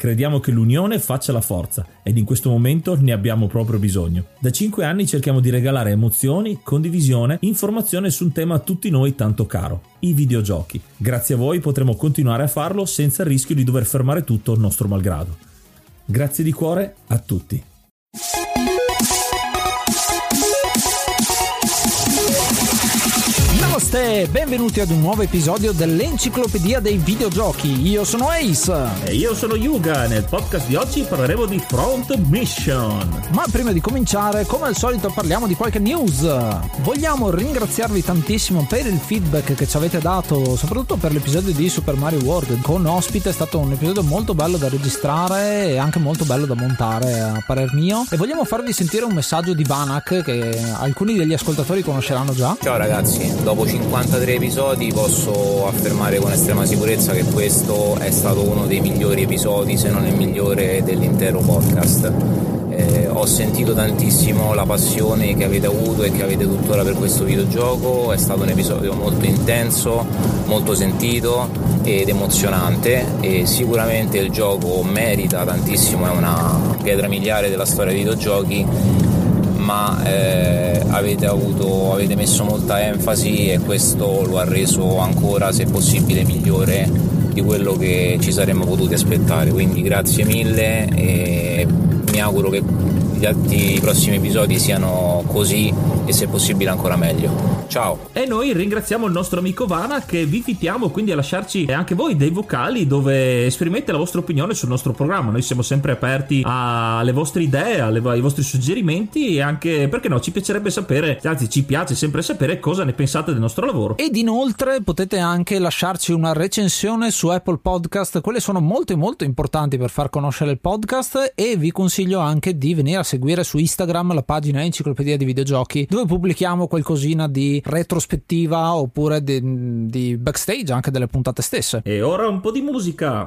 Crediamo che l'unione faccia la forza ed in questo momento ne abbiamo proprio bisogno. Da 5 anni cerchiamo di regalare emozioni, condivisione, informazione su un tema a tutti noi tanto caro, i videogiochi. Grazie a voi potremo continuare a farlo senza il rischio di dover fermare tutto il nostro malgrado. Grazie di cuore a tutti. Namaste, benvenuti ad un nuovo episodio dell'Enciclopedia dei Videogiochi. Io sono Ace. E io sono Yuga. Nel podcast di oggi parleremo di Front Mission. Ma prima di cominciare, come al solito, parliamo di qualche news. Vogliamo ringraziarvi tantissimo per il feedback che ci avete dato, soprattutto per l'episodio di Super Mario World. Con ospite è stato un episodio molto bello da registrare e anche molto bello da montare, a parer mio. E vogliamo farvi sentire un messaggio di Vanak che alcuni degli ascoltatori conosceranno già. Ciao ragazzi, dopo 53 episodi posso affermare con estrema sicurezza che questo è stato uno dei migliori episodi, se non il migliore dell'intero podcast. Eh, ho sentito tantissimo la passione che avete avuto e che avete tuttora per questo videogioco, è stato un episodio molto intenso, molto sentito ed emozionante e sicuramente il gioco merita tantissimo, è una pietra miliare della storia dei videogiochi ma eh, avete, avuto, avete messo molta enfasi e questo lo ha reso ancora, se possibile, migliore di quello che ci saremmo potuti aspettare. Quindi grazie mille e mi auguro che gli altri prossimi episodi siano così e se possibile ancora meglio. Ciao! E noi ringraziamo il nostro amico Vana che vi invitiamo quindi a lasciarci anche voi dei vocali dove esprimete la vostra opinione sul nostro programma. Noi siamo sempre aperti alle vostre idee, alle, ai vostri suggerimenti e anche, perché no, ci piacerebbe sapere, anzi ci piace sempre sapere cosa ne pensate del nostro lavoro. Ed inoltre potete anche lasciarci una recensione su Apple Podcast, quelle sono molto molto importanti per far conoscere il podcast e vi consiglio anche di venire a seguire su Instagram la pagina Enciclopedia di Videogiochi dove pubblichiamo qualcosina di retrospettiva oppure di, di backstage anche delle puntate stesse. E ora un po' di musica.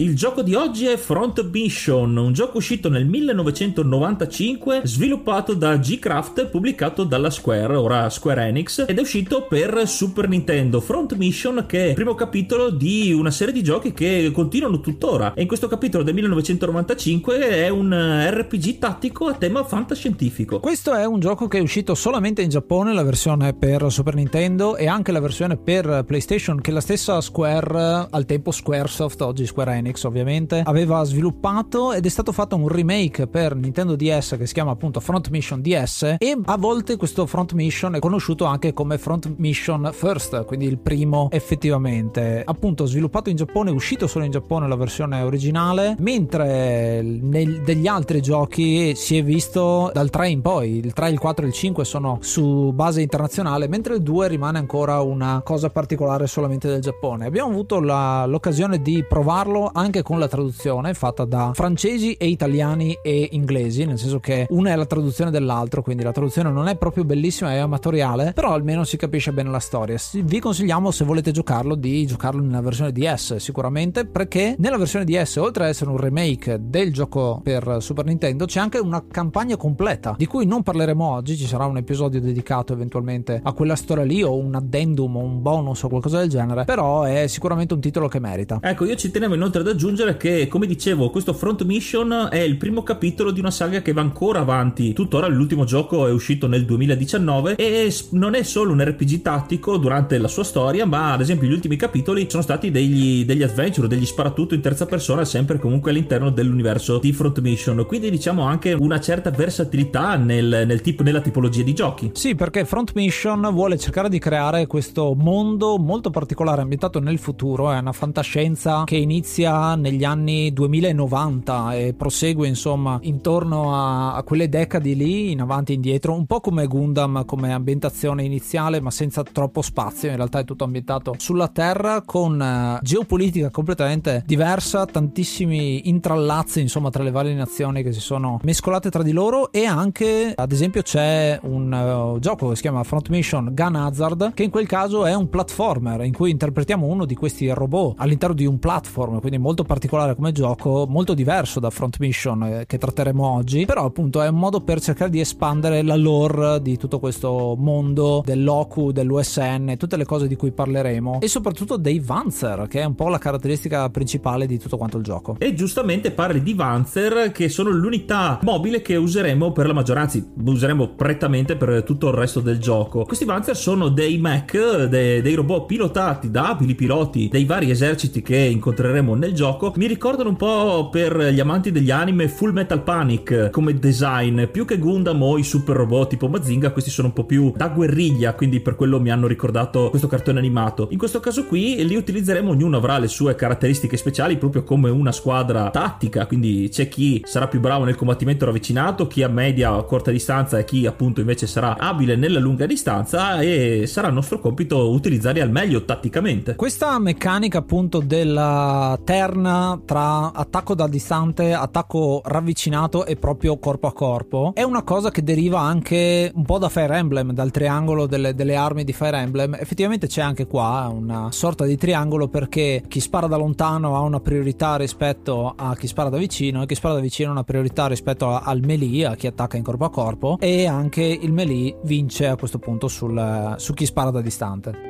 Il gioco di oggi è Front Mission, un gioco uscito nel 1995, sviluppato da G-Craft pubblicato dalla Square, ora Square Enix, ed è uscito per Super Nintendo. Front Mission che è il primo capitolo di una serie di giochi che continuano tuttora. E in questo capitolo del 1995 è un RPG tattico a tema fantascientifico. Questo è un gioco che è uscito solamente in Giappone, la versione per Super Nintendo e anche la versione per PlayStation che la stessa Square, al tempo Squaresoft, oggi Square Enix, Enix ovviamente aveva sviluppato ed è stato fatto un remake per Nintendo DS che si chiama appunto Front Mission DS e a volte questo Front Mission è conosciuto anche come Front Mission First, quindi il primo effettivamente. Appunto sviluppato in Giappone, uscito solo in Giappone la versione originale, mentre nel, degli altri giochi si è visto dal 3 in poi, il 3, il 4 e il 5 sono su base internazionale, mentre il 2 rimane ancora una cosa particolare solamente del Giappone. Abbiamo avuto la, l'occasione di provarlo anche con la traduzione fatta da francesi e italiani e inglesi, nel senso che una è la traduzione dell'altro, quindi la traduzione non è proprio bellissima, è amatoriale, però almeno si capisce bene la storia. Vi consigliamo se volete giocarlo di giocarlo nella versione DS sicuramente, perché nella versione DS oltre ad essere un remake del gioco per Super Nintendo c'è anche una campagna completa di cui non parleremo oggi, ci sarà un episodio dedicato eventualmente a quella storia lì o un addendum o un bonus o qualcosa del genere, però è sicuramente un titolo che merita. Ecco, io ci tenevo inoltre ad aggiungere che, come dicevo, questo Front Mission è il primo capitolo di una saga che va ancora avanti. Tuttora l'ultimo gioco è uscito nel 2019 e non è solo un RPG tattico durante la sua storia, ma ad esempio gli ultimi capitoli sono stati degli, degli adventure, degli sparatutto in terza persona, sempre comunque all'interno dell'universo di Front Mission. Quindi diciamo anche una certa versatilità nel, nel tipo, nella tipologia di giochi. Sì, perché Front Mission vuole cercare di creare questo mondo molto particolare ambientato nel futuro, è una fantascienza che inizia negli anni 2090 e prosegue insomma intorno a, a quelle decadi lì, in avanti e indietro, un po' come Gundam come ambientazione iniziale, ma senza troppo spazio, in realtà è tutto ambientato sulla Terra con uh, geopolitica completamente diversa, tantissimi intrallazzi insomma tra le varie nazioni che si sono mescolate tra di loro. E anche ad esempio c'è un uh, gioco che si chiama Front Mission Gun Hazard che in quel caso è un platformer in cui interpretiamo uno di questi robot all'interno di un platform, quindi molto particolare come gioco, molto diverso da Front Mission eh, che tratteremo oggi, però appunto è un modo per cercare di espandere la lore di tutto questo mondo dell'Oku, dell'USN, tutte le cose di cui parleremo e soprattutto dei Vanzer, che è un po' la caratteristica principale di tutto quanto il gioco. E giustamente parli di Vanzer che sono l'unità mobile che useremo per la maggioranza, anzi useremo prettamente per tutto il resto del gioco. Questi Vanzer sono dei mech, dei, dei robot pilotati da abili piloti dei vari eserciti che incontreremo nel gioco. Mi ricordano un po' per gli amanti degli anime Full Metal Panic come design, più che Gundam o i super robot tipo Mazinga, questi sono un po' più da guerriglia, quindi per quello mi hanno ricordato questo cartone animato. In questo caso qui li utilizzeremo, ognuno avrà le sue caratteristiche speciali proprio come una squadra tattica, quindi c'è chi sarà più bravo nel combattimento ravvicinato, chi a media o corta distanza e chi appunto invece sarà abile nella lunga distanza e sarà nostro compito utilizzarli al meglio tatticamente. Questa meccanica appunto della terna tra attacco da distante, attacco ravvicinato e proprio corpo a corpo è una cosa che deriva anche un po' da Fire Emblem, dal triangolo delle, delle armi di Fire Emblem. Effettivamente c'è anche qua una sorta di triangolo perché chi spara da lontano ha una priorità rispetto a chi spara da vicino e chi spara da vicino ha una priorità rispetto al melee, a chi attacca in corpo a corpo e anche il melee vince a questo punto sul, su chi spara da distante.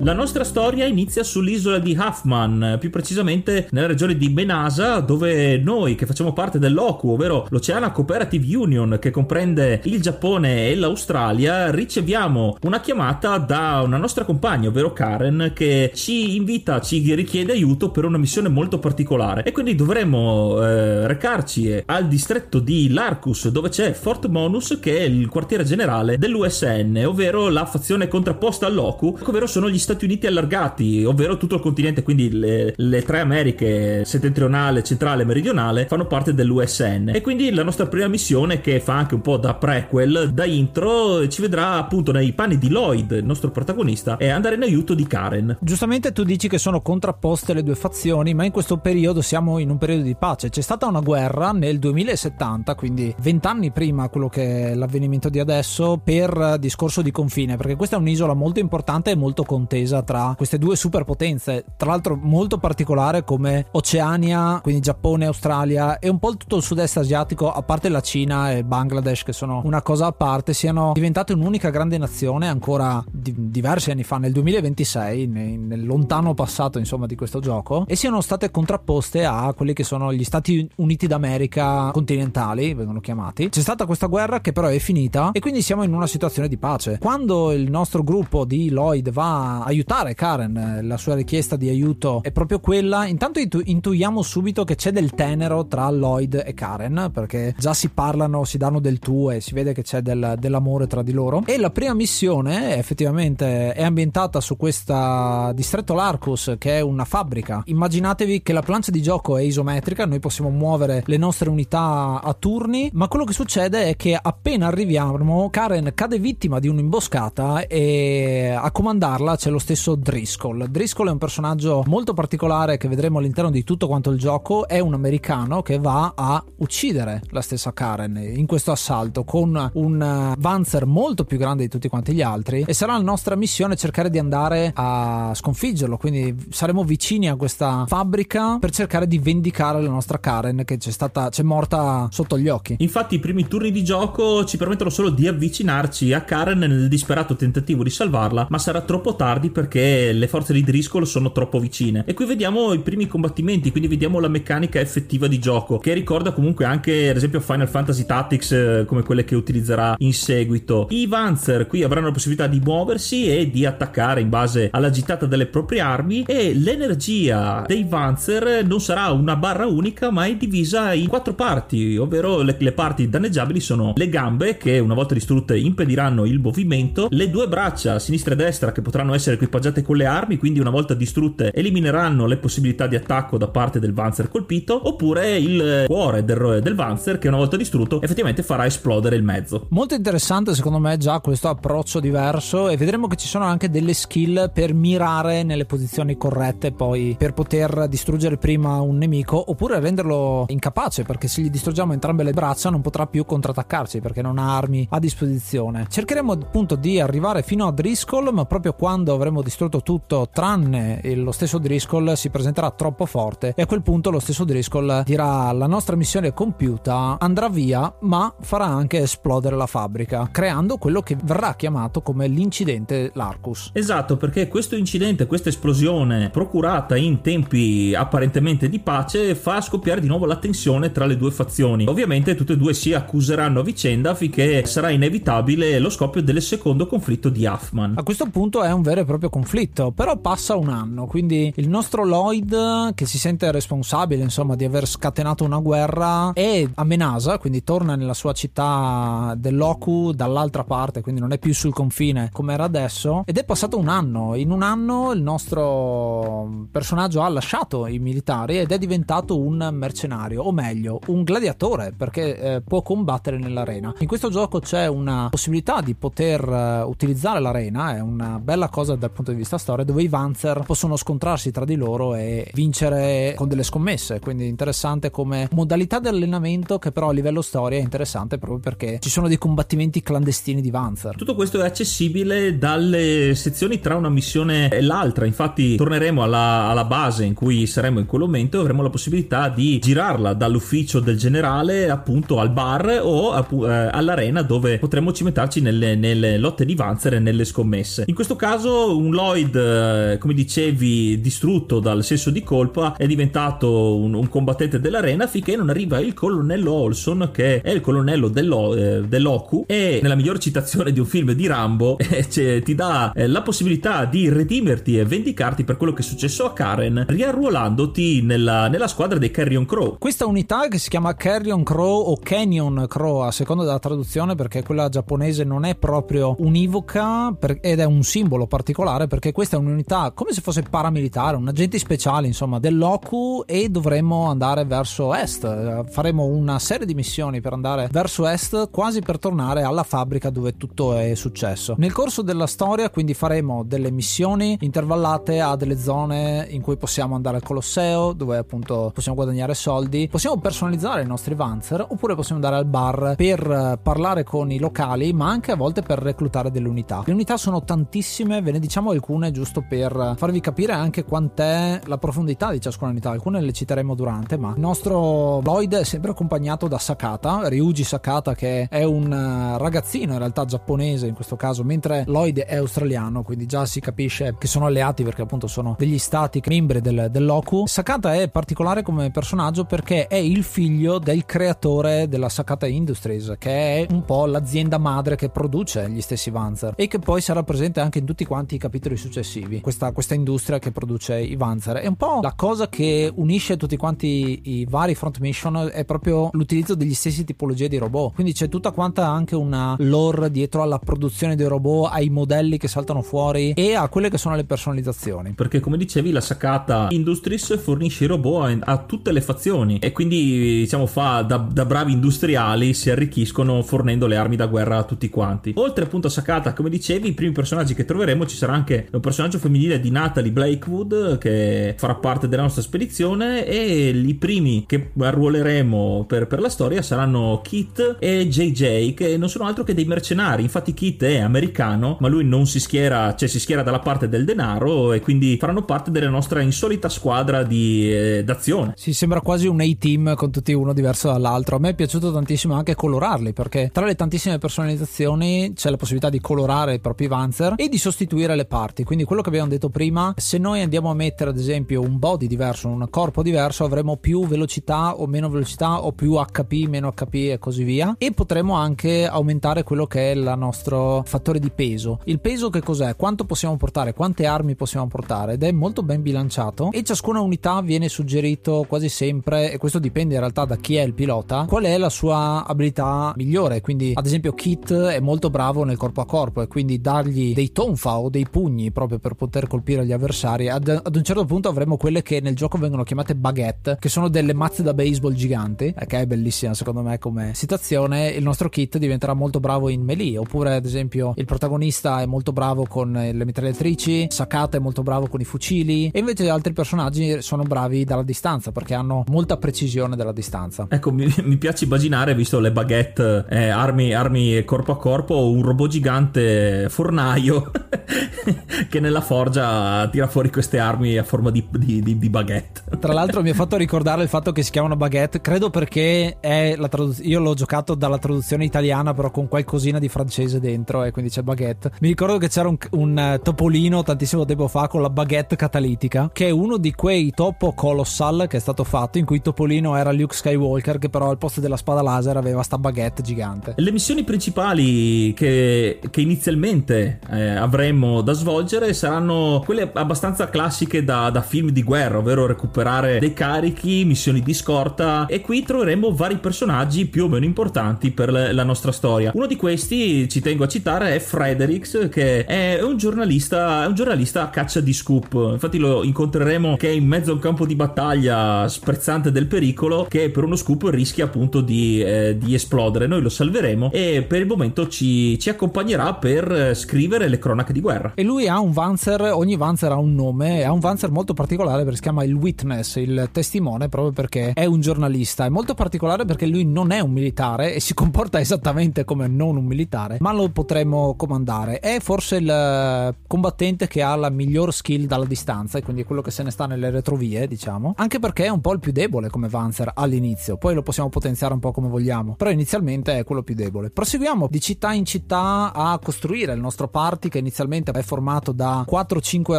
La nostra storia inizia sull'isola di Huffman, più precisamente nella regione di Benasa, dove noi che facciamo parte dell'OCU, ovvero l'Oceana Cooperative Union, che comprende il Giappone e l'Australia, riceviamo una chiamata da una nostra compagna, ovvero Karen, che ci invita, ci richiede aiuto per una missione molto particolare. E quindi dovremo eh, recarci al distretto di Larcus, dove c'è Fort Monus, che è il quartiere generale dell'USN, ovvero la fazione contrapposta all'OCU, ovvero sono gli Stati Uniti allargati, ovvero tutto il continente, quindi le, le tre Americhe settentrionale, centrale e meridionale fanno parte dell'USN. E quindi la nostra prima missione, che fa anche un po' da prequel, da intro, ci vedrà appunto nei panni di Lloyd, il nostro protagonista, e andare in aiuto di Karen. Giustamente tu dici che sono contrapposte le due fazioni, ma in questo periodo siamo in un periodo di pace. C'è stata una guerra nel 2070, quindi vent'anni prima quello che è l'avvenimento di adesso, per discorso di confine, perché questa è un'isola molto importante e molto contesa tra queste due superpotenze, tra l'altro molto particolare come Oceania, quindi Giappone, Australia e un po' tutto il sud-est asiatico, a parte la Cina e Bangladesh che sono una cosa a parte, siano diventate un'unica grande nazione ancora di, diversi anni fa, nel 2026, nel, nel lontano passato insomma di questo gioco, e siano state contrapposte a quelli che sono gli Stati Uniti d'America continentali, vengono chiamati. C'è stata questa guerra che però è finita e quindi siamo in una situazione di pace. Quando il nostro gruppo di Lloyd va aiutare Karen, la sua richiesta di aiuto è proprio quella, intanto intu- intuiamo subito che c'è del tenero tra Lloyd e Karen, perché già si parlano, si danno del tu e si vede che c'è del, dell'amore tra di loro. E la prima missione effettivamente è ambientata su questa distretto Larcus, che è una fabbrica. Immaginatevi che la plancia di gioco è isometrica, noi possiamo muovere le nostre unità a turni, ma quello che succede è che appena arriviamo, Karen cade vittima di un'imboscata e a comandarla c'è lo stesso Driscoll. Driscoll è un personaggio molto particolare che vedremo all'interno di tutto quanto il gioco, è un americano che va a uccidere la stessa Karen in questo assalto con un Vanzer molto più grande di tutti quanti gli altri e sarà la nostra missione cercare di andare a sconfiggerlo, quindi saremo vicini a questa fabbrica per cercare di vendicare la nostra Karen che c'è stata c'è morta sotto gli occhi. Infatti i primi turni di gioco ci permettono solo di avvicinarci a Karen nel disperato tentativo di salvarla, ma sarà troppo tardi perché le forze di Driscoll sono troppo vicine. E qui vediamo i primi combattimenti, quindi vediamo la meccanica effettiva di gioco, che ricorda comunque anche ad esempio Final Fantasy Tactics eh, come quelle che utilizzerà in seguito. I Vanzer qui avranno la possibilità di muoversi e di attaccare in base alla gittata delle proprie armi e l'energia dei Vanzer non sarà una barra unica ma è divisa in quattro parti, ovvero le, le parti danneggiabili sono le gambe che una volta distrutte impediranno il movimento, le due braccia sinistra e destra che potranno essere equipaggiate con le armi, quindi una volta distrutte elimineranno le possibilità di attacco da parte del Vanzer colpito, oppure il cuore del, del Vanzer che una volta distrutto effettivamente farà esplodere il mezzo. Molto interessante secondo me già questo approccio diverso e vedremo che ci sono anche delle skill per mirare nelle posizioni corrette poi per poter distruggere prima un nemico oppure renderlo incapace perché se gli distruggiamo entrambe le braccia non potrà più contrattaccarci perché non ha armi a disposizione. Cercheremo appunto di arrivare fino a Driscoll ma proprio quando avremo distrutto tutto tranne lo stesso Driscoll si presenterà troppo forte e a quel punto lo stesso Driscoll dirà la nostra missione è compiuta, andrà via ma farà anche esplodere la fabbrica creando quello che verrà chiamato come l'incidente Larcus. Esatto perché questo incidente, questa esplosione procurata in tempi apparentemente di pace fa scoppiare di nuovo la tensione tra le due fazioni. Ovviamente tutte e due si accuseranno a vicenda finché sarà inevitabile lo scoppio del secondo conflitto di Huffman. A questo punto è un vero e proprio conflitto, però passa un anno, quindi il nostro Lloyd che si sente responsabile insomma di aver scatenato una guerra è a Menasa, quindi torna nella sua città dell'Oku dall'altra parte, quindi non è più sul confine come era adesso ed è passato un anno. In un anno il nostro personaggio ha lasciato i militari ed è diventato un mercenario, o meglio, un gladiatore perché eh, può combattere nell'arena. In questo gioco c'è una possibilità di poter uh, utilizzare l'arena, è una bella cosa dal punto di vista storia, dove i Vanzer possono scontrarsi tra di loro e vincere con delle scommesse. Quindi interessante come modalità di allenamento, che però a livello storia è interessante proprio perché ci sono dei combattimenti clandestini di Vanzer. Tutto questo è accessibile dalle sezioni tra una missione e l'altra. Infatti, torneremo alla, alla base in cui saremo in quel momento e avremo la possibilità di girarla dall'ufficio del generale appunto al bar o eh, all'arena dove potremo cimentarci nelle, nelle lotte di Vanzer e nelle scommesse. In questo caso, un Lloyd, eh, come dicevi, distrutto dal senso di colpa, è diventato un, un combattente dell'arena finché non arriva il colonnello Olson, che è il colonnello dello, eh, dell'Oku, e nella miglior citazione di un film di Rambo eh, ti dà eh, la possibilità di redimerti e vendicarti per quello che è successo a Karen, riarruolandoti nella, nella squadra dei Carrion Crow. Questa unità che si chiama Carrion Crow o Canyon Crow, a seconda della traduzione, perché quella giapponese non è proprio univoca per, ed è un simbolo particolare particolare perché questa è un'unità come se fosse paramilitare, un agente speciale insomma dell'OCU e dovremmo andare verso est. Faremo una serie di missioni per andare verso est quasi per tornare alla fabbrica dove tutto è successo. Nel corso della storia quindi faremo delle missioni intervallate a delle zone in cui possiamo andare al Colosseo dove appunto possiamo guadagnare soldi, possiamo personalizzare i nostri Vanzer oppure possiamo andare al bar per parlare con i locali ma anche a volte per reclutare delle unità. Le unità sono tantissime, ve ne diciamo alcune giusto per farvi capire anche quant'è la profondità di ciascuna unità. Alcune le citeremo durante, ma il nostro Lloyd è sempre accompagnato da Sakata, Ryuji Sakata che è un eh, ragazzino in realtà giapponese in questo caso, mentre Lloyd è australiano, quindi già si capisce che sono alleati perché appunto sono degli stati membri del, dell'Oku. Sakata è particolare come personaggio perché è il figlio del creatore della Sakata Industries, che è un po' l'azienda madre che produce gli stessi Vanzer e che poi sarà presente anche in tutti quanti i capitoli successivi. Questa, questa industria che produce i Vanzer è un po' la cosa che unisce tutti quanti i vari front mission è proprio l'utilizzo degli stessi tipologie di robot. Quindi c'è tutta quanta anche una lore dietro alla produzione dei robot, ai modelli che saltano fuori e a quelle che sono le personalizzazioni. Perché come dicevi la Sakata Industries fornisce i robot a, tutte le fazioni e quindi diciamo fa da, da bravi industriali si arricchiscono fornendo le armi da guerra a tutti quanti. Oltre appunto a Sakata, come dicevi, i primi personaggi che troveremo ci sarà anche un personaggio femminile di Natalie Blakewood che farà parte della nostra spedizione e i primi che arruoleremo per, per la storia saranno Kit e JJ che non sono altro che dei mercenari. Infatti Kit è americano, ma lui non si schiera, cioè si schiera dalla parte del denaro e quindi faranno parte della nostra insolita squadra di, eh, d'azione. Si sembra quasi un A-team con tutti uno diverso dall'altro. A me è piaciuto tantissimo anche colorarli perché tra le tantissime personalizzazioni c'è la possibilità di colorare i propri Vanzer e di sostituire le parti. Quindi quello che abbiamo detto prima, se noi andiamo a mettere ad esempio un body diverso, un corpo diverso, avremo più velocità o meno velocità o più HP, meno HP e così via. E potremo anche aumentare quello che è il nostro fattore di peso. Il peso che cos'è? Quanto possiamo portare? Quante armi possiamo portare? Ed è molto ben bilanciato e ciascuna unità viene suggerito quasi sempre, e questo dipende in realtà da chi è il pilota, qual è la sua abilità migliore. Quindi ad esempio Kit è molto bravo nel corpo a corpo e quindi dargli dei tonfa o dei pugni proprio per poter colpire gli avversari. Ad, ad, un certo punto avremo quelle che nel gioco vengono chiamate baguette, che sono delle mazze da baseball giganti, eh, che è bellissima secondo me come situazione. Il nostro kit diventerà molto bravo in melee, oppure ad esempio il protagonista è molto bravo con le mitragliatrici, Sakata è molto bravo con i fucili, e invece altri personaggi sono bravi dalla distanza perché hanno molta precisione della distanza. Ecco, mi, mi piace immaginare, visto le baguette, eh, armi, armi corpo a corpo, un robot gigante fornaio che nella forgia tira fuori queste armi a forma di, di, di, di, baguette. Tra l'altro mi ha fatto ricordare il fatto che si chiamano baguette, credo perché è la traduzione, io l'ho giocato dalla traduzione italiana però con qualcosina di francese dentro e quindi c'è baguette. Mi ricordo che c'era un, un topolino tantissimo tempo fa con la baguette catalitica, che è uno di quei topo colossal che è stato fatto in cui Topolino era Luke Skywalker che però al posto della spada laser aveva sta baguette gigante. Le missioni principali che, che inizialmente eh, avremo da svolgere saranno quelle abbastanza classiche da, da, film di guerra, ovvero recuperare dei carichi, missioni di scorta e qui troveremo vari personaggi più o meno importanti per la nostra storia. Uno di questi, ci tengo a citare, è Fredericks che è un giornalista, è un giornalista a caccia di scoop. Infatti lo incontreremo che è in mezzo a un campo di battaglia sprezzante del pericolo che per uno scoop rischia appunto di, eh, di esplodere. Noi lo salveremo e per il momento ci, ci accompagnerà per scrivere le cronache di guerra. E lui ha un Vanzer, ogni Vanzer ha un nome, ha un Vanzer molto particolare perché si chiama il Witness, il testimone, proprio perché è un giornalista. È molto particolare perché lui non è un militare e si comporta esattamente come non un militare, ma lo potremmo comandare. È forse il combattente che ha la miglior skill dalla distanza e quindi quello che se ne sta nelle retrovie, diciamo. Anche perché è un po' il più debole come Vanzer all'inizio, poi lo possiamo potenziare un po' come vogliamo, però inizialmente è quello più debole. Proseguiamo di città in città a costruire il nostro party che inizialmente è formato da 4-5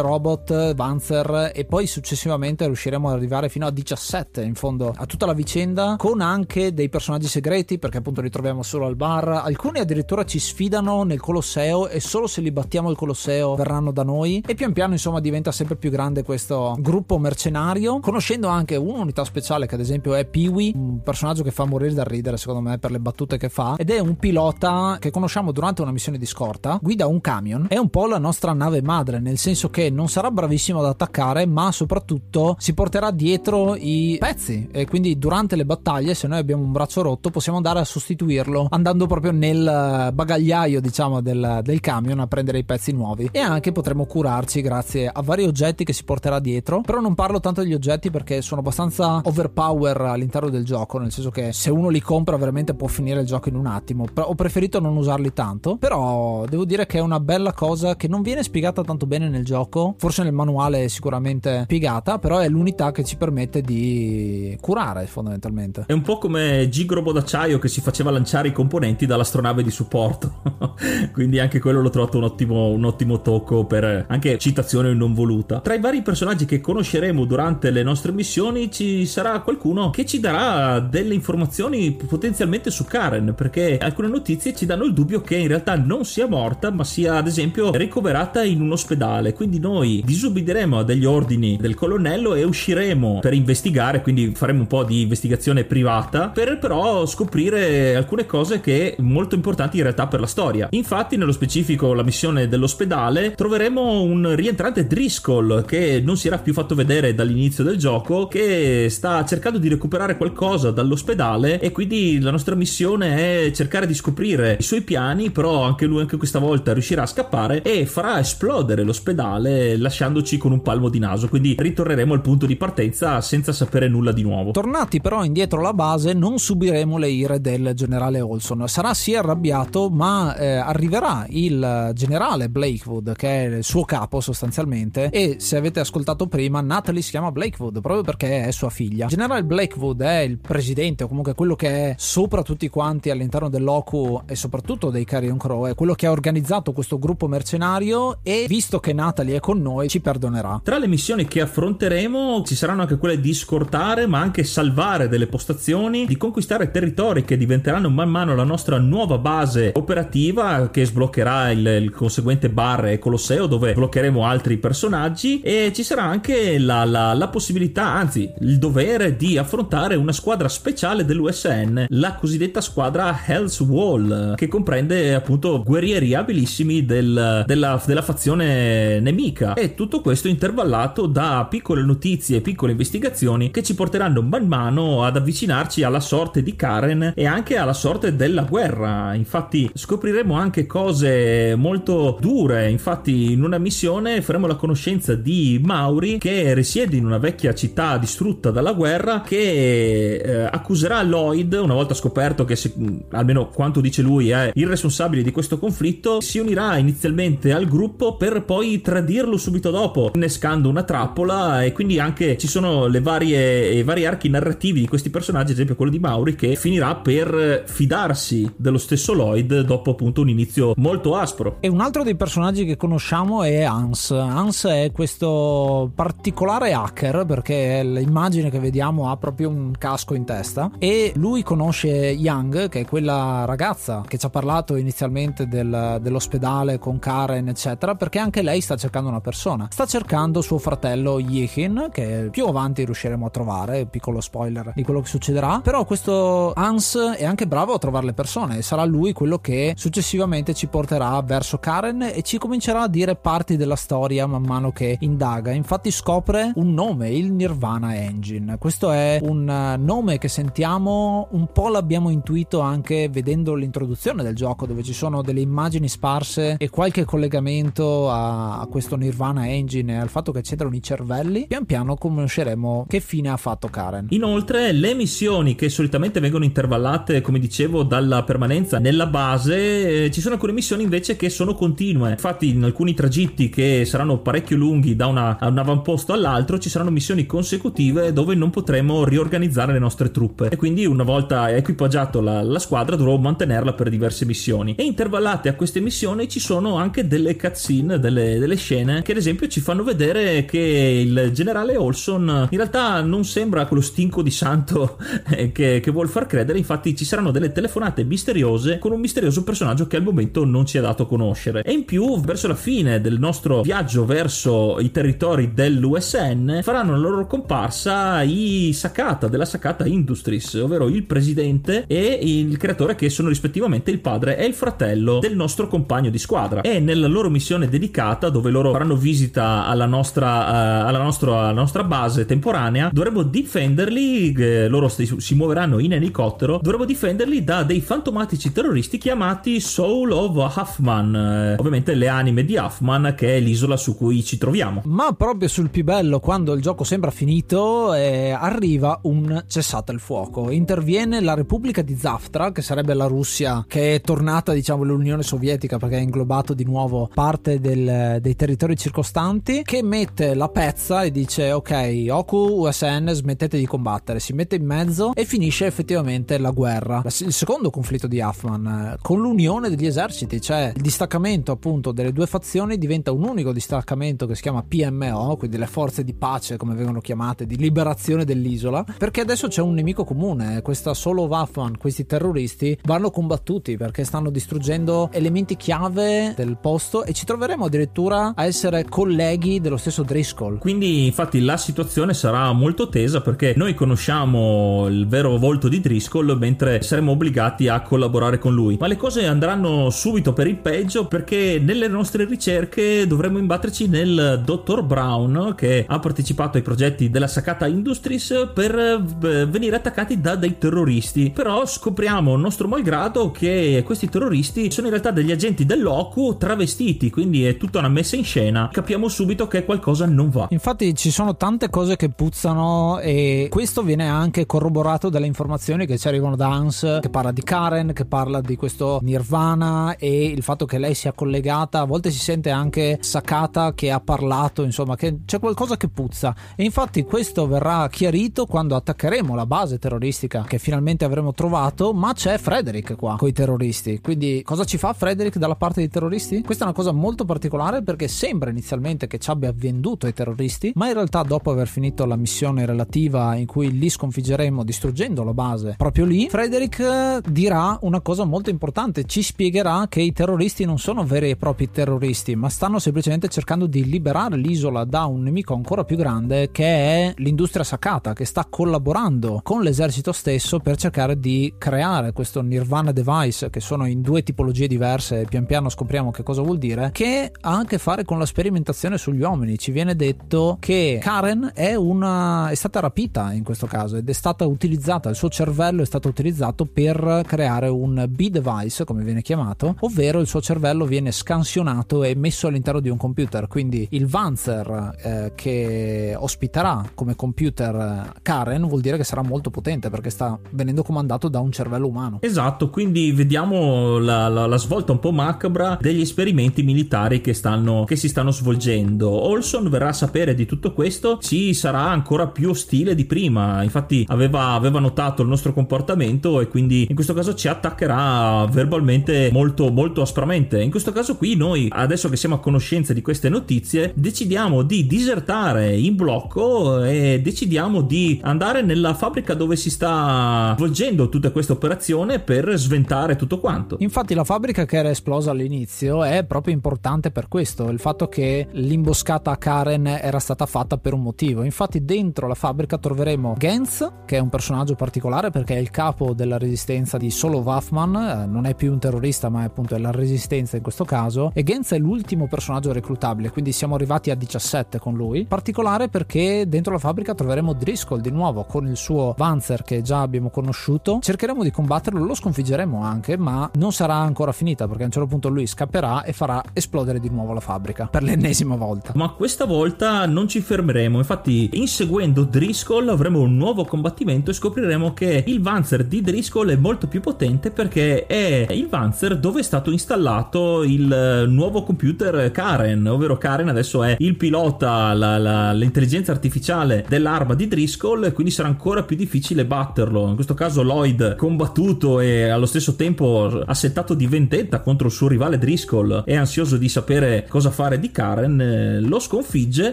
robot Vanzer e poi successivamente riusciremo ad arrivare fino a 17 in fondo a tutta la vicenda con anche dei personaggi segreti perché appunto li troviamo solo al bar. Alcuni addirittura ci sfidano nel Colosseo e solo se li battiamo al Colosseo verranno da noi. E pian piano insomma diventa sempre più grande questo gruppo mercenario conoscendo anche un'unità speciale che ad esempio è Peewee un personaggio che fa morire da ridere secondo me per le battute che fa. Ed è un pilota che conosciamo durante una missione di scorta guida un camion è un po' la nostra nave madre, nel senso che non sarà bravissimo ad attaccare, ma soprattutto si porterà dietro i pezzi e quindi durante le battaglie, se noi abbiamo un braccio rotto, possiamo andare a sostituirlo andando proprio nel bagagliaio, diciamo, del, del camion a prendere i pezzi nuovi e anche potremo curarci grazie a vari oggetti che si porterà dietro. Però non parlo tanto degli oggetti perché sono abbastanza overpower all'interno del gioco, nel senso che se uno li compra veramente può finire il gioco in un attimo. Ho preferito non usarli tanto, però devo dire che è una bella cosa che non viene spiegata tanto bene nel gioco, forse nel manuale è sicuramente spiegata, però è l'unità che ci permette di curare fondamentalmente. È un po' come Gigrobo d'acciaio che si faceva lanciare i componenti dall'astronave di supporto, quindi anche quello l'ho trovato un ottimo, un ottimo tocco per anche citazione non voluta. Tra i vari personaggi che conosceremo durante le nostre missioni ci sarà qualcuno che ci darà delle informazioni potenzialmente su Karen, perché alcune notizie ci danno il dubbio che in realtà non sia morta, ma sia ad esempio ricoverata in un ospedale. Quindi noi disobbederemo a degli ordini del colonnello e usciremo per investigare, quindi faremo un po' di investigazione privata, per però scoprire alcune cose che molto importanti in realtà per la storia. Infatti, nello specifico, la missione dell'ospedale troveremo un rientrante Driscoll che non si era più fatto vedere dall'inizio del gioco, che sta cercando di recuperare qualcosa dall'ospedale e quindi la nostra missione è cercare di scoprire i suoi piani, però anche lui anche questa volta riuscirà a scappare e farà esplodere l'ospedale lasciandoci con un palmo di naso, quindi ritorneremo al punto di partenza senza sapere nulla di nuovo. Tornati però indietro alla base non subiremo le ire del generale Olson, sarà sì arrabbiato ma eh, arriverà il generale Blakewood che è il suo capo sostanzialmente e se avete ascoltato prima Natalie si chiama Blakewood proprio perché è sua figlia. Generale Blakewood è il presidente o comunque quello che è sopra tutti quanti all'interno dell'OCU e soprattutto dei Carrion Crow, è quello che ha organizzato questo gruppo mercenario e visto che Natalie è con noi ci perdonerà. Tra le missioni che affronteremo ci saranno anche quelle di scortare ma anche salvare delle postazioni, di conquistare territori che diventeranno man mano la nostra nuova base operativa che sbloccherà il, il conseguente bar e Colosseo dove bloccheremo altri personaggi e ci sarà anche la, la, la possibilità, anzi il dovere di affrontare una squadra speciale dell'USN, la cosiddetta squadra Hell's Wall, che comprende appunto guerrieri abilissimi del, della, della fazione nemica e tutto questo intervallato da piccole notizie e piccole investigazioni che ci porteranno man mano ad avvicinarci alla sorte di Karen e anche alla sorte della guerra. Infatti scopriremo anche cose molto dure, infatti in una missione faremo la conoscenza di Mauri che risiede in una vecchia città distrutta dalla guerra che eh, accuserà Lloyd una volta scoperto che se, almeno quanto dice lui è il responsabile di questo conflitto si unirà inizialmente al gruppo per poi tradirlo subito dopo innescando una trappola e quindi anche ci sono le varie, i vari archi narrativi di questi personaggi ad esempio quello di Mauri che finirà per fidarsi dello stesso Lloyd dopo appunto un inizio molto aspro. E un altro dei personaggi che conosciamo è Hans. Hans è questo particolare hacker perché l'immagine che vediamo ha proprio un casco in testa e lui conosce Young che è quella ragazza che ci ha parlato inizialmente del, dell'ospedale con Karen eccetera perché anche lei sta cercando una persona. Sta cercando suo fratello Yehin che più avanti riusciremo a trovare piccolo spoiler di quello che succederà. Però questo Hans è anche bravo a trovare le persone e sarà lui quello che successivamente ci porterà verso Karen e ci comincerà a dire parti della storia man mano che indaga. Infatti scopre un nome il Nirvana Engine. Questo è un eh, nome che sentiamo un po' l'abbiamo intuito anche vedendo l'introduzione del gioco dove ci sono delle immagini sparse e qualche collegamento a, a questo Nirvana Engine e al fatto che c'entrano i cervelli pian piano conosceremo che fine ha fatto Karen. Inoltre le missioni che solitamente vengono intervallate come dicevo dalla permanenza nella base eh, ci sono alcune missioni invece che sono continue. Infatti in alcuni tragitti che saranno parecchio lunghi da una, un avamposto all'altro ci saranno missioni consecutive dove non potremo riorganizzare le nostre truppe. E quindi una volta equipaggiato la, la squadra dovrò mantenerla per diverse missioni. E intervallate a queste missioni ci sono anche delle cutscene delle, delle scene che ad esempio ci fanno vedere che il generale Olson in realtà non sembra quello stinco di santo eh, che, che vuol far credere. Infatti ci saranno delle telefonate misteriose con un misterioso personaggio che al momento non ci è dato conoscere. E in più verso la fine del nostro viaggio verso i territori dell'USN faranno la loro comparsa i Sakata della Sakata Industries ovvero il presidente e il creatore che sono rispettivamente il padre e il fratello del nostro compagno di squadra. E nella loro missione dedicata dove loro faranno visita alla nostra, uh, alla nostra, alla nostra base temporanea. Dovremmo difenderli, eh, loro si, si muoveranno in elicottero, dovremmo difenderli da dei fantomatici terroristi chiamati Soul of Huffman, eh, ovviamente le anime di Huffman che è l'isola su cui ci troviamo. Ma proprio sul più bello, quando il gioco sembra finito, eh, arriva un cessate il fuoco. Interviene la Repubblica di Zaftra, che sarebbe la Russia che è tornata, diciamo, all'Unione Sovietica perché ha inglobato di nuovo parte del, dei territori circostanti, che mette la pezza e dice ok, Oku, USN, smettete di combattere, si mette in mezzo e finisce effettivamente la guerra. Il secondo conflitto di Huffman, eh, con l'unione degli eserciti, cioè il distaccamento appunto delle due fazioni diventa un unico distaccamento che si chiama PMO, quindi le forze di pace come vengono chiamate, di liberazione dell'isola, perché adesso c'è un nemico comune, questa solo Huffman, questi terroristi vanno combattuti perché stanno distruggendo elementi chiave del posto e ci troveremo addirittura a essere colleghi dello stesso Driscoll. Quindi infatti la situazione sarà molto tesa perché noi conosciamo il vero volto di Driscoll mentre saremo obbligati a collaborare con lui. Ma le cose andranno subito per il peggio perché nelle nostre ricerche dovremo imbatterci nel dottor Brown che ha partecipato ai progetti della Sakata Industries per eh, venire attaccati da dei terroristi. Però scopriamo nostro malgrado che questi terroristi sono in realtà degli agenti dell'OCU travestiti, quindi è tutta una messa in scena. Capiamo subito che qualcosa non va. Infatti ci sono tante cose che puzzano e questo viene anche corroborato dalle informazioni che ci arrivano da Hans che parla di Karen, che parla di questo Nirvana e il fatto che lei sia collegata, a volte si sente anche Sakata che ha parlato, insomma, che c'è qualcosa che puzza. E infatti questo verrà chiarito quando attaccheremo la base terroristica che finalmente avremo trovato, ma c'è Frederick qua con i terroristi. Quindi cosa ci fa Frederick dalla parte dei terroristi? Questa è una cosa molto particolare perché sembra inizialmente che ci abbia venduto ai terroristi, ma in realtà dopo aver finito la missione relativa in cui li sconfiggeremo distruggendo la base proprio lì, Frederick eh, dirà una cosa molto importante, ci spiegherà che i terroristi non sono veri e propri terroristi, ma stanno semplicemente cercando di liberare l'isola da un nemico ancora più grande che è l'industria sacata che sta collaborando con l'esercito stesso per cercare di creare questo Nirvana device che sono in due tipologie diverse pian piano scopriamo che cosa vuol dire? Che ha a che fare con la sperimentazione sugli uomini. Ci viene detto che Karen è, una, è stata rapita in questo caso ed è stata utilizzata il suo cervello è stato utilizzato per creare un B-device come viene chiamato ovvero il suo cervello viene scansionato e messo all'interno di un computer. Quindi il Vanzer eh, che ospiterà come computer Karen vuol dire che sarà molto potente perché sta venendo comandato da un cervello umano. Esatto quindi vediamo la, la, la svolta un po' macabra degli esperimenti militari che, stanno, che si stanno svolgendo. Olson verrà a sapere di tutto questo ci sarà ancora più ostile di prima. Infatti aveva, aveva notato il nostro comportamento e quindi in questo caso ci attaccherà verbalmente molto molto aspramente. In questo caso qui noi adesso che siamo a conoscenza di queste notizie decidiamo di disertare in blocco e decidiamo di andare nella fabbrica dove si sta svolgendo tutta questa operazione per sventare tutto quanto. Infatti la fabbrica che era esplosa all'inizio è proprio importante per questo il fatto che l'imboscata a Karen era stata fatta per un motivo. Infatti dentro la fabbrica troveremo Gens che è un personaggio particolare perché è il capo della resistenza di Solo Waffman eh, non è più un terrorista ma è appunto la resistenza in questo caso. E Gens è l'ultimo personaggio reclutabile quindi siamo arrivati a 17 con lui. Particolare perché dentro la fabbrica troveremo Driscoll di nuovo con il suo Vanzer che già abbiamo conosciuto. Cercheremo di combatterlo lo sconfiggeremo anche ma non sarà ancora finita perché a un certo punto lui scapperà e farà esplodere di nuovo la fabbrica per l'ennesima volta ma questa volta non ci fermeremo infatti inseguendo Driscoll avremo un nuovo combattimento e scopriremo che il Vanzer di Driscoll è molto più potente perché è il Vanzer dove è stato installato il nuovo computer Karen, ovvero Karen adesso è il pilota, la, la, l'intelligenza artificiale dell'arma di Driscoll quindi sarà ancora più difficile batterlo. In questo caso Lloyd combattuto e allo stesso tempo assettato di vendetta contro il suo rivale Driscoll è ansioso di sapere cosa fare di Karen, eh, lo sconfigge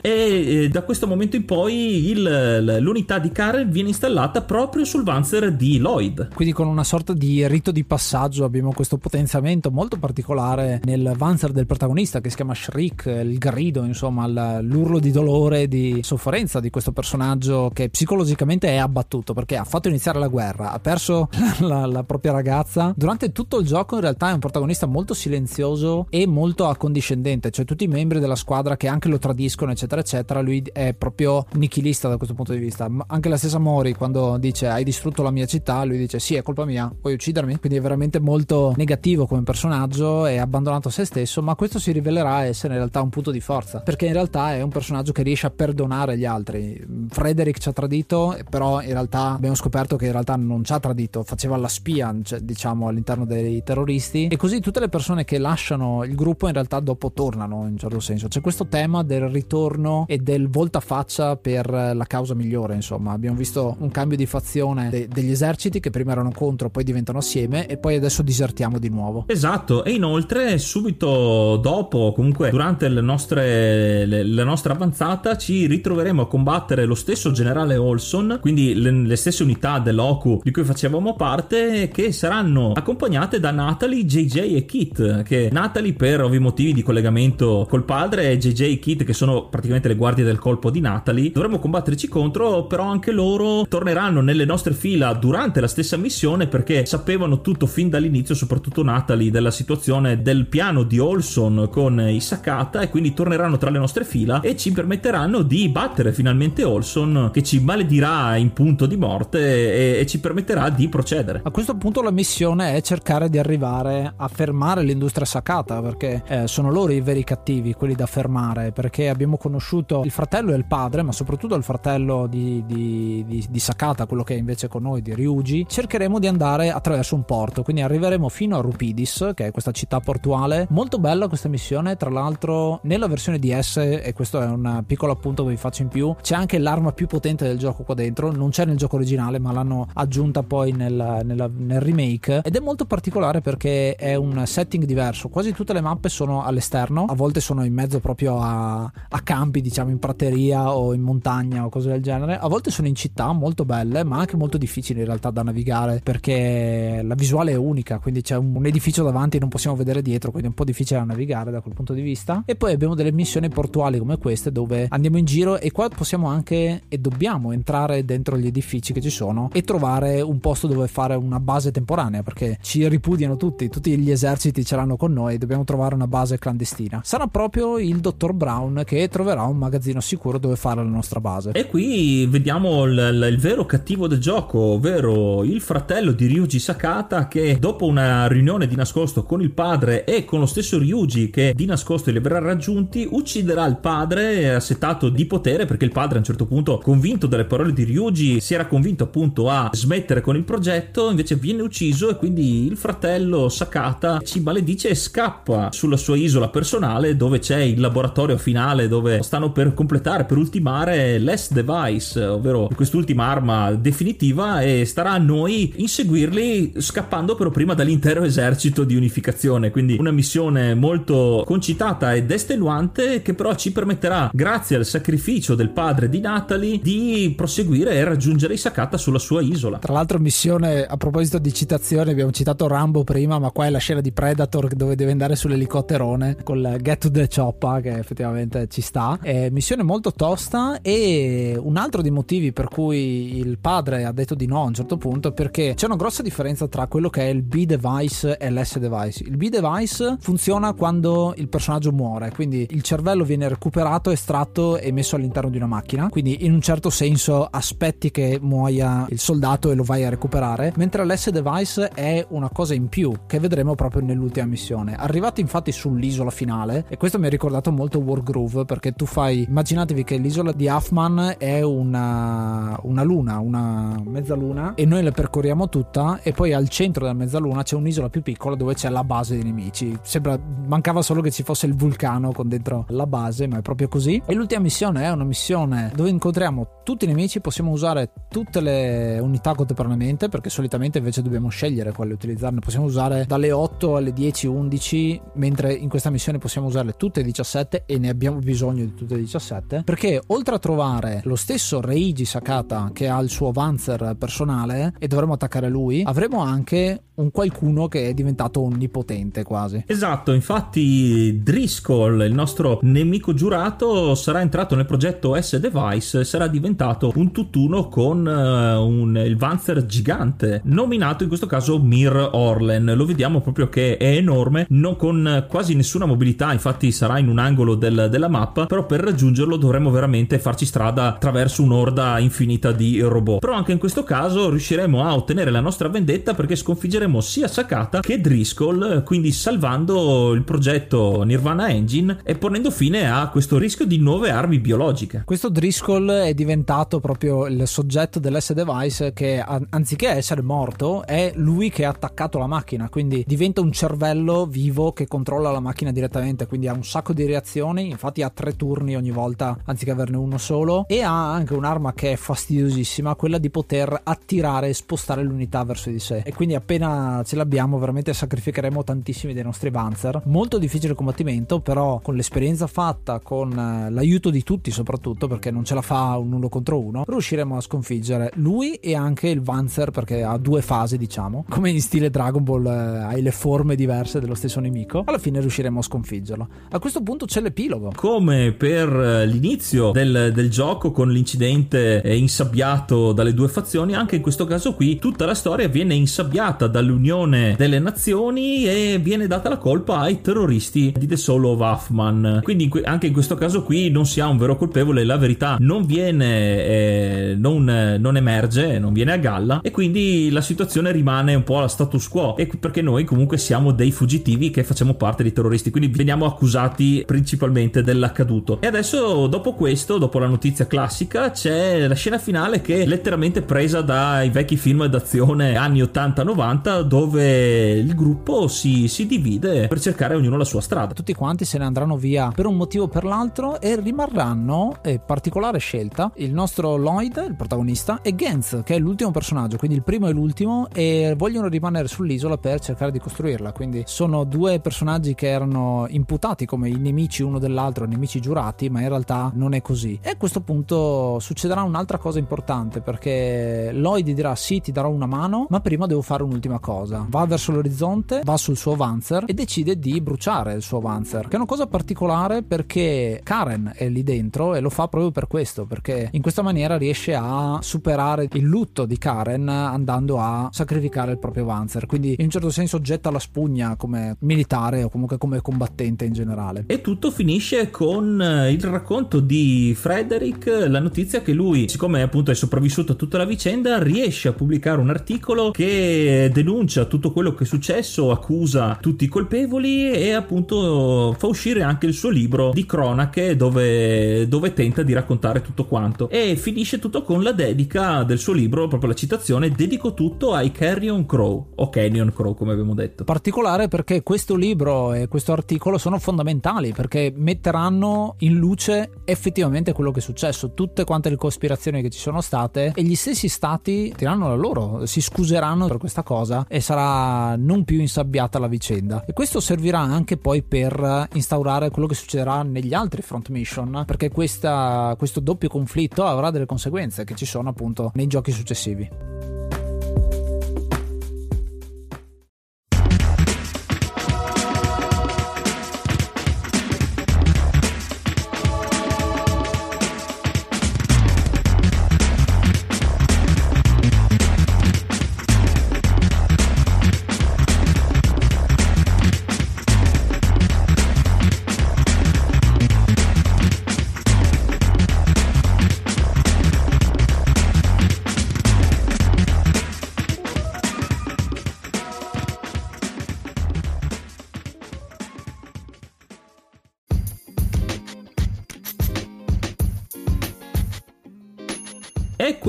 e eh, da questo momento in poi il, l'unità di Karen viene installata proprio sul Vanzer di Lloyd. Quindi con una sorta di rito di passaggio abbiamo questo potenziamento molto particolare nel Vanzer del protagonista che si chiama Shriek, il grido, insomma, l'urlo di dolore, di sofferenza di questo personaggio che psicologicamente è abbattuto perché ha fatto iniziare la guerra, ha perso la, la propria ragazza. Durante tutto il gioco in realtà è un protagonista molto silenzioso e molto accondiscendente, cioè tutti i membri della squadra che anche lo tradiscono, eccetera, eccetera. Lui è proprio nichilista da questo punto di vista. Anche la stessa Mori, quando dice hai distrutto la mia città, lui dice sì, è colpa mia, puoi uccidermi. Quindi è veramente molto negativo come personaggio, è abbandonato a se stesso, ma questo si rivelerà essere in realtà un punto di forza, perché in realtà è un personaggio che riesce a perdonare gli altri. Frederick ci ha tradito, però in realtà abbiamo scoperto che in realtà non ci ha tradito, faceva la spia, cioè, diciamo, all'interno dei terroristi. E così tutte le persone che lasciano il gruppo in realtà dopo tornano, in un certo senso. C'è questo tema del ritorno e del voltafaccia per la causa migliore, insomma. Abbiamo visto un cambio di fazione de- degli eserciti che prima erano contro, poi diventano assieme e poi adesso disertiamo di nuovo. Esatto, e inoltre subito dopo, comunque durante le nostre, le, la nostra avanzata, ci ritroveremo a combattere lo stesso generale Olson, quindi le, le stesse unità dell'Oku di cui facevamo parte, che saranno accompagnate da Natalie, JJ e Kit, che Natalie per ovvi motivi di collegamento col padre e JJ e Kit che sono praticamente le guardie del colpo di Natalie, dovremo combatterci contro, però anche loro torneranno nelle nostre fila durante la stessa missione perché sapevano tutto fin dall'inizio, soprattutto Natalie, della situazione del piano di Olson con i Sakata e quindi torneranno tra le nostre fila e ci permetteranno di battere finalmente Olson che ci maledirà in punto di morte e, e ci permetterà di procedere. A questo punto la missione è cercare di arrivare a fermare l'industria Sakata perché eh, sono loro i veri cattivi, quelli da fermare perché abbiamo conosciuto il fratello e il padre ma soprattutto il fratello di, di, di, di Sakata, quello che è invece con noi di Ryuji, cercheremo di andare attraverso un porto, quindi arriveremo fino a Rupidis che è questa città portuale, molto bella questa missione, tra l'altro nella versione DS e questo è un piccolo appunto che vi faccio in più, c'è anche l'arma più potente del gioco qua dentro, non c'è nel gioco originale ma l'hanno aggiunta poi nel, nel, nel remake. Ed è molto particolare perché è un setting diverso, quasi tutte le mappe sono all'esterno, a volte sono in mezzo proprio a, a campi diciamo in prateria o in montagna o cose del genere, a volte sono in città molto belle ma anche molto difficili in realtà da navigare perché la visuale è unica, quindi c'è un, un edificio davanti e non possiamo vedere dietro, quindi è un po' difficile da navigare da quel punto di vista. E poi abbiamo delle missioni portuali come queste dove andiamo in giro e qua possiamo anche e dobbiamo entrare dentro gli edifici che ci sono e trovare un posto dove fare una base temporanea perché ci ripudiano tutti, tutti gli eserciti ce l'hanno con noi, dobbiamo trovare una base clandestina. Sarà proprio il dottor Brown che troverà un magazzino sicuro dove fare la nostra base. E qui vediamo il, il vero cattivo del gioco, ovvero il fratello di Ryuji Sakata che dopo una riunione di nascosto con il padre e con lo stesso Ryuji che di nascosto li avrà raggiunti, ucciderà il padre assetato di potere perché il padre a un certo punto, convinto dalle parole di Ryuji, si era convinto appunto a smettere con il progetto, invece viene ucciso e quindi il fratello Sakata ci maledice e scappa sulla sua isola personale dove c'è il laboratorio finale dove stanno per completare, per ultimare l'S Device, ovvero quest'ultima arma definitiva e starà a noi inseguirli scappando però prima dall'intero esercito di unificazione, quindi una missione molto concitata ed estenuante che però ci permetterà, grazie al sacrificio del padre di Natalie, di proseguire e raggiungere i Sakata sulla sua isola. Tra l'altro missione, a proposito di citazioni, abbiamo citato Rambo prima, ma qua è la scena di Predator dove deve andare sull'elicotterone col Get to the Choppa che effettivamente ci sta. È missione molto tosta e un altro dei motivi per cui il padre ha detto di no a un certo punto è perché c'è una grossa differenza tra quello che è il B-device e l'S device. Il B-device funziona quando il personaggio muore, quindi il cervello viene recuperato, estratto e messo all'interno di una macchina, quindi in un certo senso aspetti che muoia il soldato e lo vai a recuperare, mentre l'S device è una cosa in più che vedremo proprio nell'ultima missione. Arrivati infatti sull'isola finale, e questo mi ha ricordato molto Wargroove perché tu fai, immaginatevi che l'isola di Huffman è una, una luna, una mezzaluna e noi la percorriamo tutta e poi al centro della mezzaluna c'è un'isola più piccola dove c'è la base dei nemici. Sembra, mancava solo che ci fosse il vulcano con dentro la base, ma è proprio così. E l'ultima missione è una missione dove incontriamo tutti i nemici, possiamo usare tutte le unità contemporaneamente perché solitamente invece dobbiamo scegliere quale utilizzarne. Possiamo usare dalle 8 alle 10, 11, mentre in questa missione possiamo usarle tutte e 17 e ne abbiamo bisogno di tutte e 17 perché oltre a trovare lo stesso Reiji Sakata che ha il suo Vanzer personale e dovremo attaccare lui, avremo anche un qualcuno che è diventato onnipotente quasi. Esatto, infatti Driscoll, il nostro nemico giurato, sarà entrato nel progetto S-Device e sarà diventato un tutt'uno con uh, un, il Vanzer gigante, nominato in questo caso Mir Orlen. Lo vediamo proprio che è enorme, non con con quasi nessuna mobilità, infatti sarà in un angolo del, della mappa, però per raggiungerlo dovremo veramente farci strada attraverso un'orda infinita di robot. Però anche in questo caso riusciremo a ottenere la nostra vendetta perché sconfiggeremo sia Sakata che Driscoll, quindi salvando il progetto Nirvana Engine e ponendo fine a questo rischio di nuove armi biologiche. Questo Driscoll è diventato proprio il soggetto dell'S-Device che anziché essere morto è lui che ha attaccato la macchina, quindi diventa un cervello vivo che controlla la macchina direttamente, quindi ha un sacco di reazioni, infatti ha tre turni ogni volta anziché averne uno solo e ha anche un'arma che è fastidiosissima, quella di poter attirare e spostare l'unità verso di sé e quindi appena ce l'abbiamo veramente sacrificheremo tantissimi dei nostri Panzer. Molto difficile il combattimento, però con l'esperienza fatta, con eh, l'aiuto di tutti soprattutto perché non ce la fa un uno contro uno, riusciremo a sconfiggere lui e anche il Panzer perché ha due fasi diciamo, come in stile Dragon Ball eh, hai le forme diverse dello stesso nemico. Alla fine riusciremo a sconfiggerlo. A questo punto c'è l'epilogo. Come per eh, l'inizio del, del gioco con l'incidente insabbiato dalle due fazioni, anche in questo caso qui tutta la storia viene insabbiata dall'unione delle nazioni e viene data la colpa ai terroristi di The Soul of Huffman. Quindi anche in questo caso qui non si ha un vero colpevole, la verità non viene, eh, non, non emerge, non viene a galla e quindi la situazione rimane un po' alla status quo e perché noi comunque siamo dei fuggitivi che facciamo parte dei terroristi, quindi veniamo accusati principalmente dell'accaduto. E adesso dopo questo, dopo la notizia classica, c'è la scena finale che è letteralmente presa dai vecchi film d'azione anni 80-90 dove il gruppo si, si divide per cercare ognuno la sua strada. Tutti quanti se ne andranno via per un motivo o per l'altro e rimarranno, e particolare scelta, il nostro Lloyd, il protagonista, e Gens, che è l'ultimo personaggio, quindi il primo e l'ultimo, e vogliono rimanere sull'isola per cercare di costruirla. Quindi sono due personaggi che erano imputati come i nemici uno dell'altro, nemici giurati, ma in realtà non è così. E a questo punto succederà un'altra cosa importante perché Lloyd dirà sì, ti darò una mano, ma prima devo fare un'ultima cosa. Va verso l'orizzonte, va sul suo Vanzer e decide di bruciare il suo Vanzer, che è una cosa particolare perché Karen è lì dentro e lo fa proprio per questo, perché in questa maniera riesce a superare il lutto di Karen andando a sacrificare il proprio Vanzer. Quindi in un certo senso getta la spugna come militare o comunque come combattente in generale. E tutto finisce con eh, il racconto di Frederick, la notizia che lui, siccome appunto è sopravvissuto a tutta la vicenda, riesce a pubblicare un articolo che denuncia tutto quello che è successo, accusa tutti i colpevoli e appunto fa uscire anche il suo libro di cronache dove, dove tenta di raccontare tutto quanto. E finisce tutto con la dedica del suo libro, proprio la citazione, dedico tutto ai Carrion Crow, o Canyon Crow come abbiamo detto. Particolare perché questo libro e questo articolo sono fondamentali perché metteranno in luce effettivamente quello che è successo, tutte quante le cospirazioni che ci sono state e gli stessi stati tiranno la loro, si scuseranno per questa cosa e sarà non più insabbiata la vicenda. E questo servirà anche poi per instaurare quello che succederà negli altri front mission perché questa, questo doppio conflitto avrà delle conseguenze che ci sono appunto nei giochi successivi.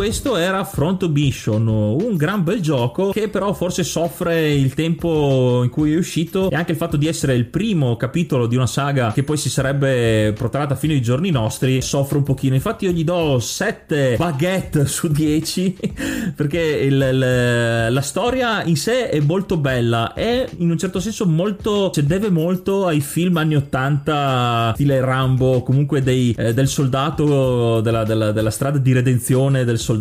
Questo era Front Mission, un gran bel gioco che però forse soffre il tempo in cui è uscito e anche il fatto di essere il primo capitolo di una saga che poi si sarebbe protratta fino ai giorni nostri soffre un pochino. Infatti io gli do 7 baguette su 10 perché il, il, la storia in sé è molto bella, è in un certo senso molto, cioè deve molto ai film anni 80 stile Rambo, comunque dei, eh, del soldato della, della, della strada di redenzione del soldato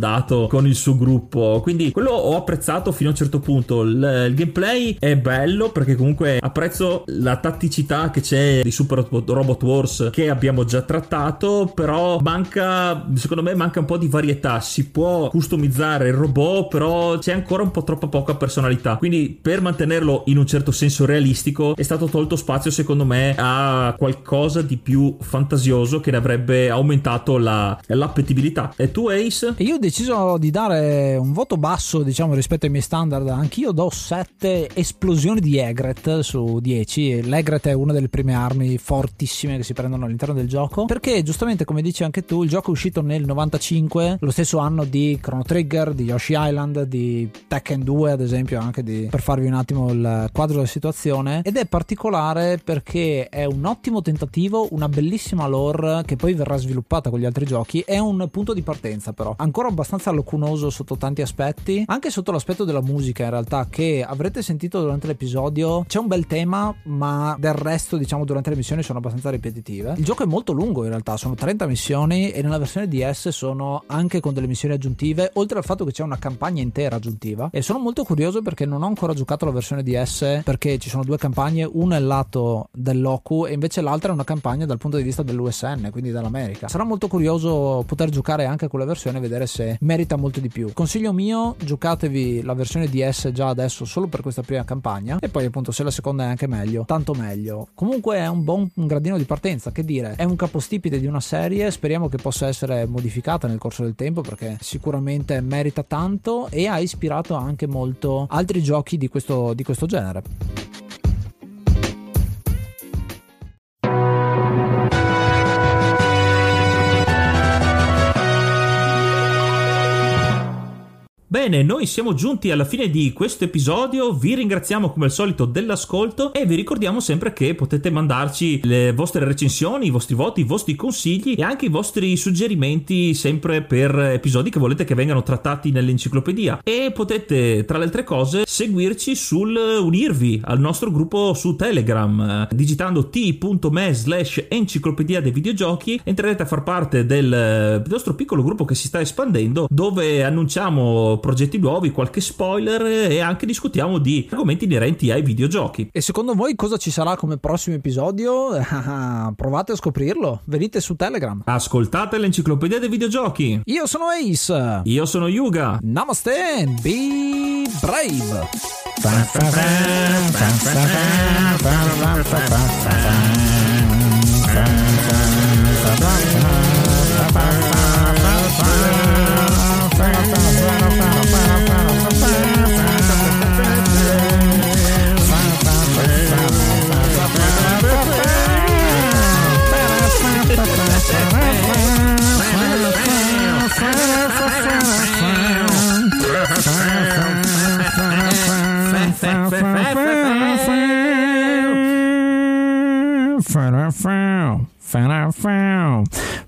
con il suo gruppo. Quindi quello ho apprezzato fino a un certo punto. Il, il gameplay è bello perché comunque apprezzo la tatticità che c'è di Super Robot Wars che abbiamo già trattato, però manca, secondo me manca un po' di varietà. Si può customizzare il robot, però c'è ancora un po' troppo poca personalità. Quindi per mantenerlo in un certo senso realistico è stato tolto spazio secondo me a qualcosa di più fantasioso che ne avrebbe aumentato la, l'appetibilità. E tu Ace? Io deciso di dare un voto basso diciamo rispetto ai miei standard. Anch'io do 7 esplosioni di Egret su 10. L'Egret è una delle prime armi fortissime che si prendono all'interno del gioco perché giustamente come dici anche tu il gioco è uscito nel 95 lo stesso anno di Chrono Trigger di Yoshi Island di Tekken 2 ad esempio anche di, per farvi un attimo il quadro della situazione ed è particolare perché è un ottimo tentativo una bellissima lore che poi verrà sviluppata con gli altri giochi è un punto di partenza però ancora abbastanza lacunoso sotto tanti aspetti anche sotto l'aspetto della musica in realtà che avrete sentito durante l'episodio. C'è un bel tema ma del resto diciamo durante le missioni sono abbastanza ripetitive. Il gioco è molto lungo in realtà sono 30 missioni e nella versione DS sono anche con delle missioni aggiuntive oltre al fatto che c'è una campagna intera aggiuntiva. E sono molto curioso perché non ho ancora giocato la versione DS perché ci sono due campagne una è il lato dell'Oku e invece l'altra è una campagna dal punto di vista dell'USN quindi dall'America. Sarà molto curioso poter giocare anche quella versione e vedere se merita molto di più. Consiglio mio giocatevi la versione DS già adesso solo per questa prima campagna e poi appunto se la seconda è anche meglio tanto meglio. Comunque è un buon un gradino di partenza che dire? È un capostipite di una serie speriamo che possa essere modificata nel corso del tempo perché sicuramente merita tanto e ha ispirato anche molto altri giochi di questo, di questo genere. Bene, noi siamo giunti alla fine di questo episodio, vi ringraziamo come al solito dell'ascolto e vi ricordiamo sempre che potete mandarci le vostre recensioni, i vostri voti, i vostri consigli e anche i vostri suggerimenti sempre per episodi che volete che vengano trattati nell'enciclopedia. E potete tra le altre cose seguirci sul unirvi al nostro gruppo su Telegram digitando t.me slash enciclopedia dei videogiochi. Entrerete a far parte del nostro piccolo gruppo che si sta espandendo dove annunciamo progetti nuovi, qualche spoiler e anche discutiamo di argomenti inerenti ai videogiochi. E secondo voi cosa ci sarà come prossimo episodio? Provate a scoprirlo, venite su Telegram. Ascoltate l'enciclopedia dei videogiochi. Io sono Ace. Io sono Yuga. Namaste be brave.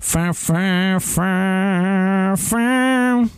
Found, found, found, found.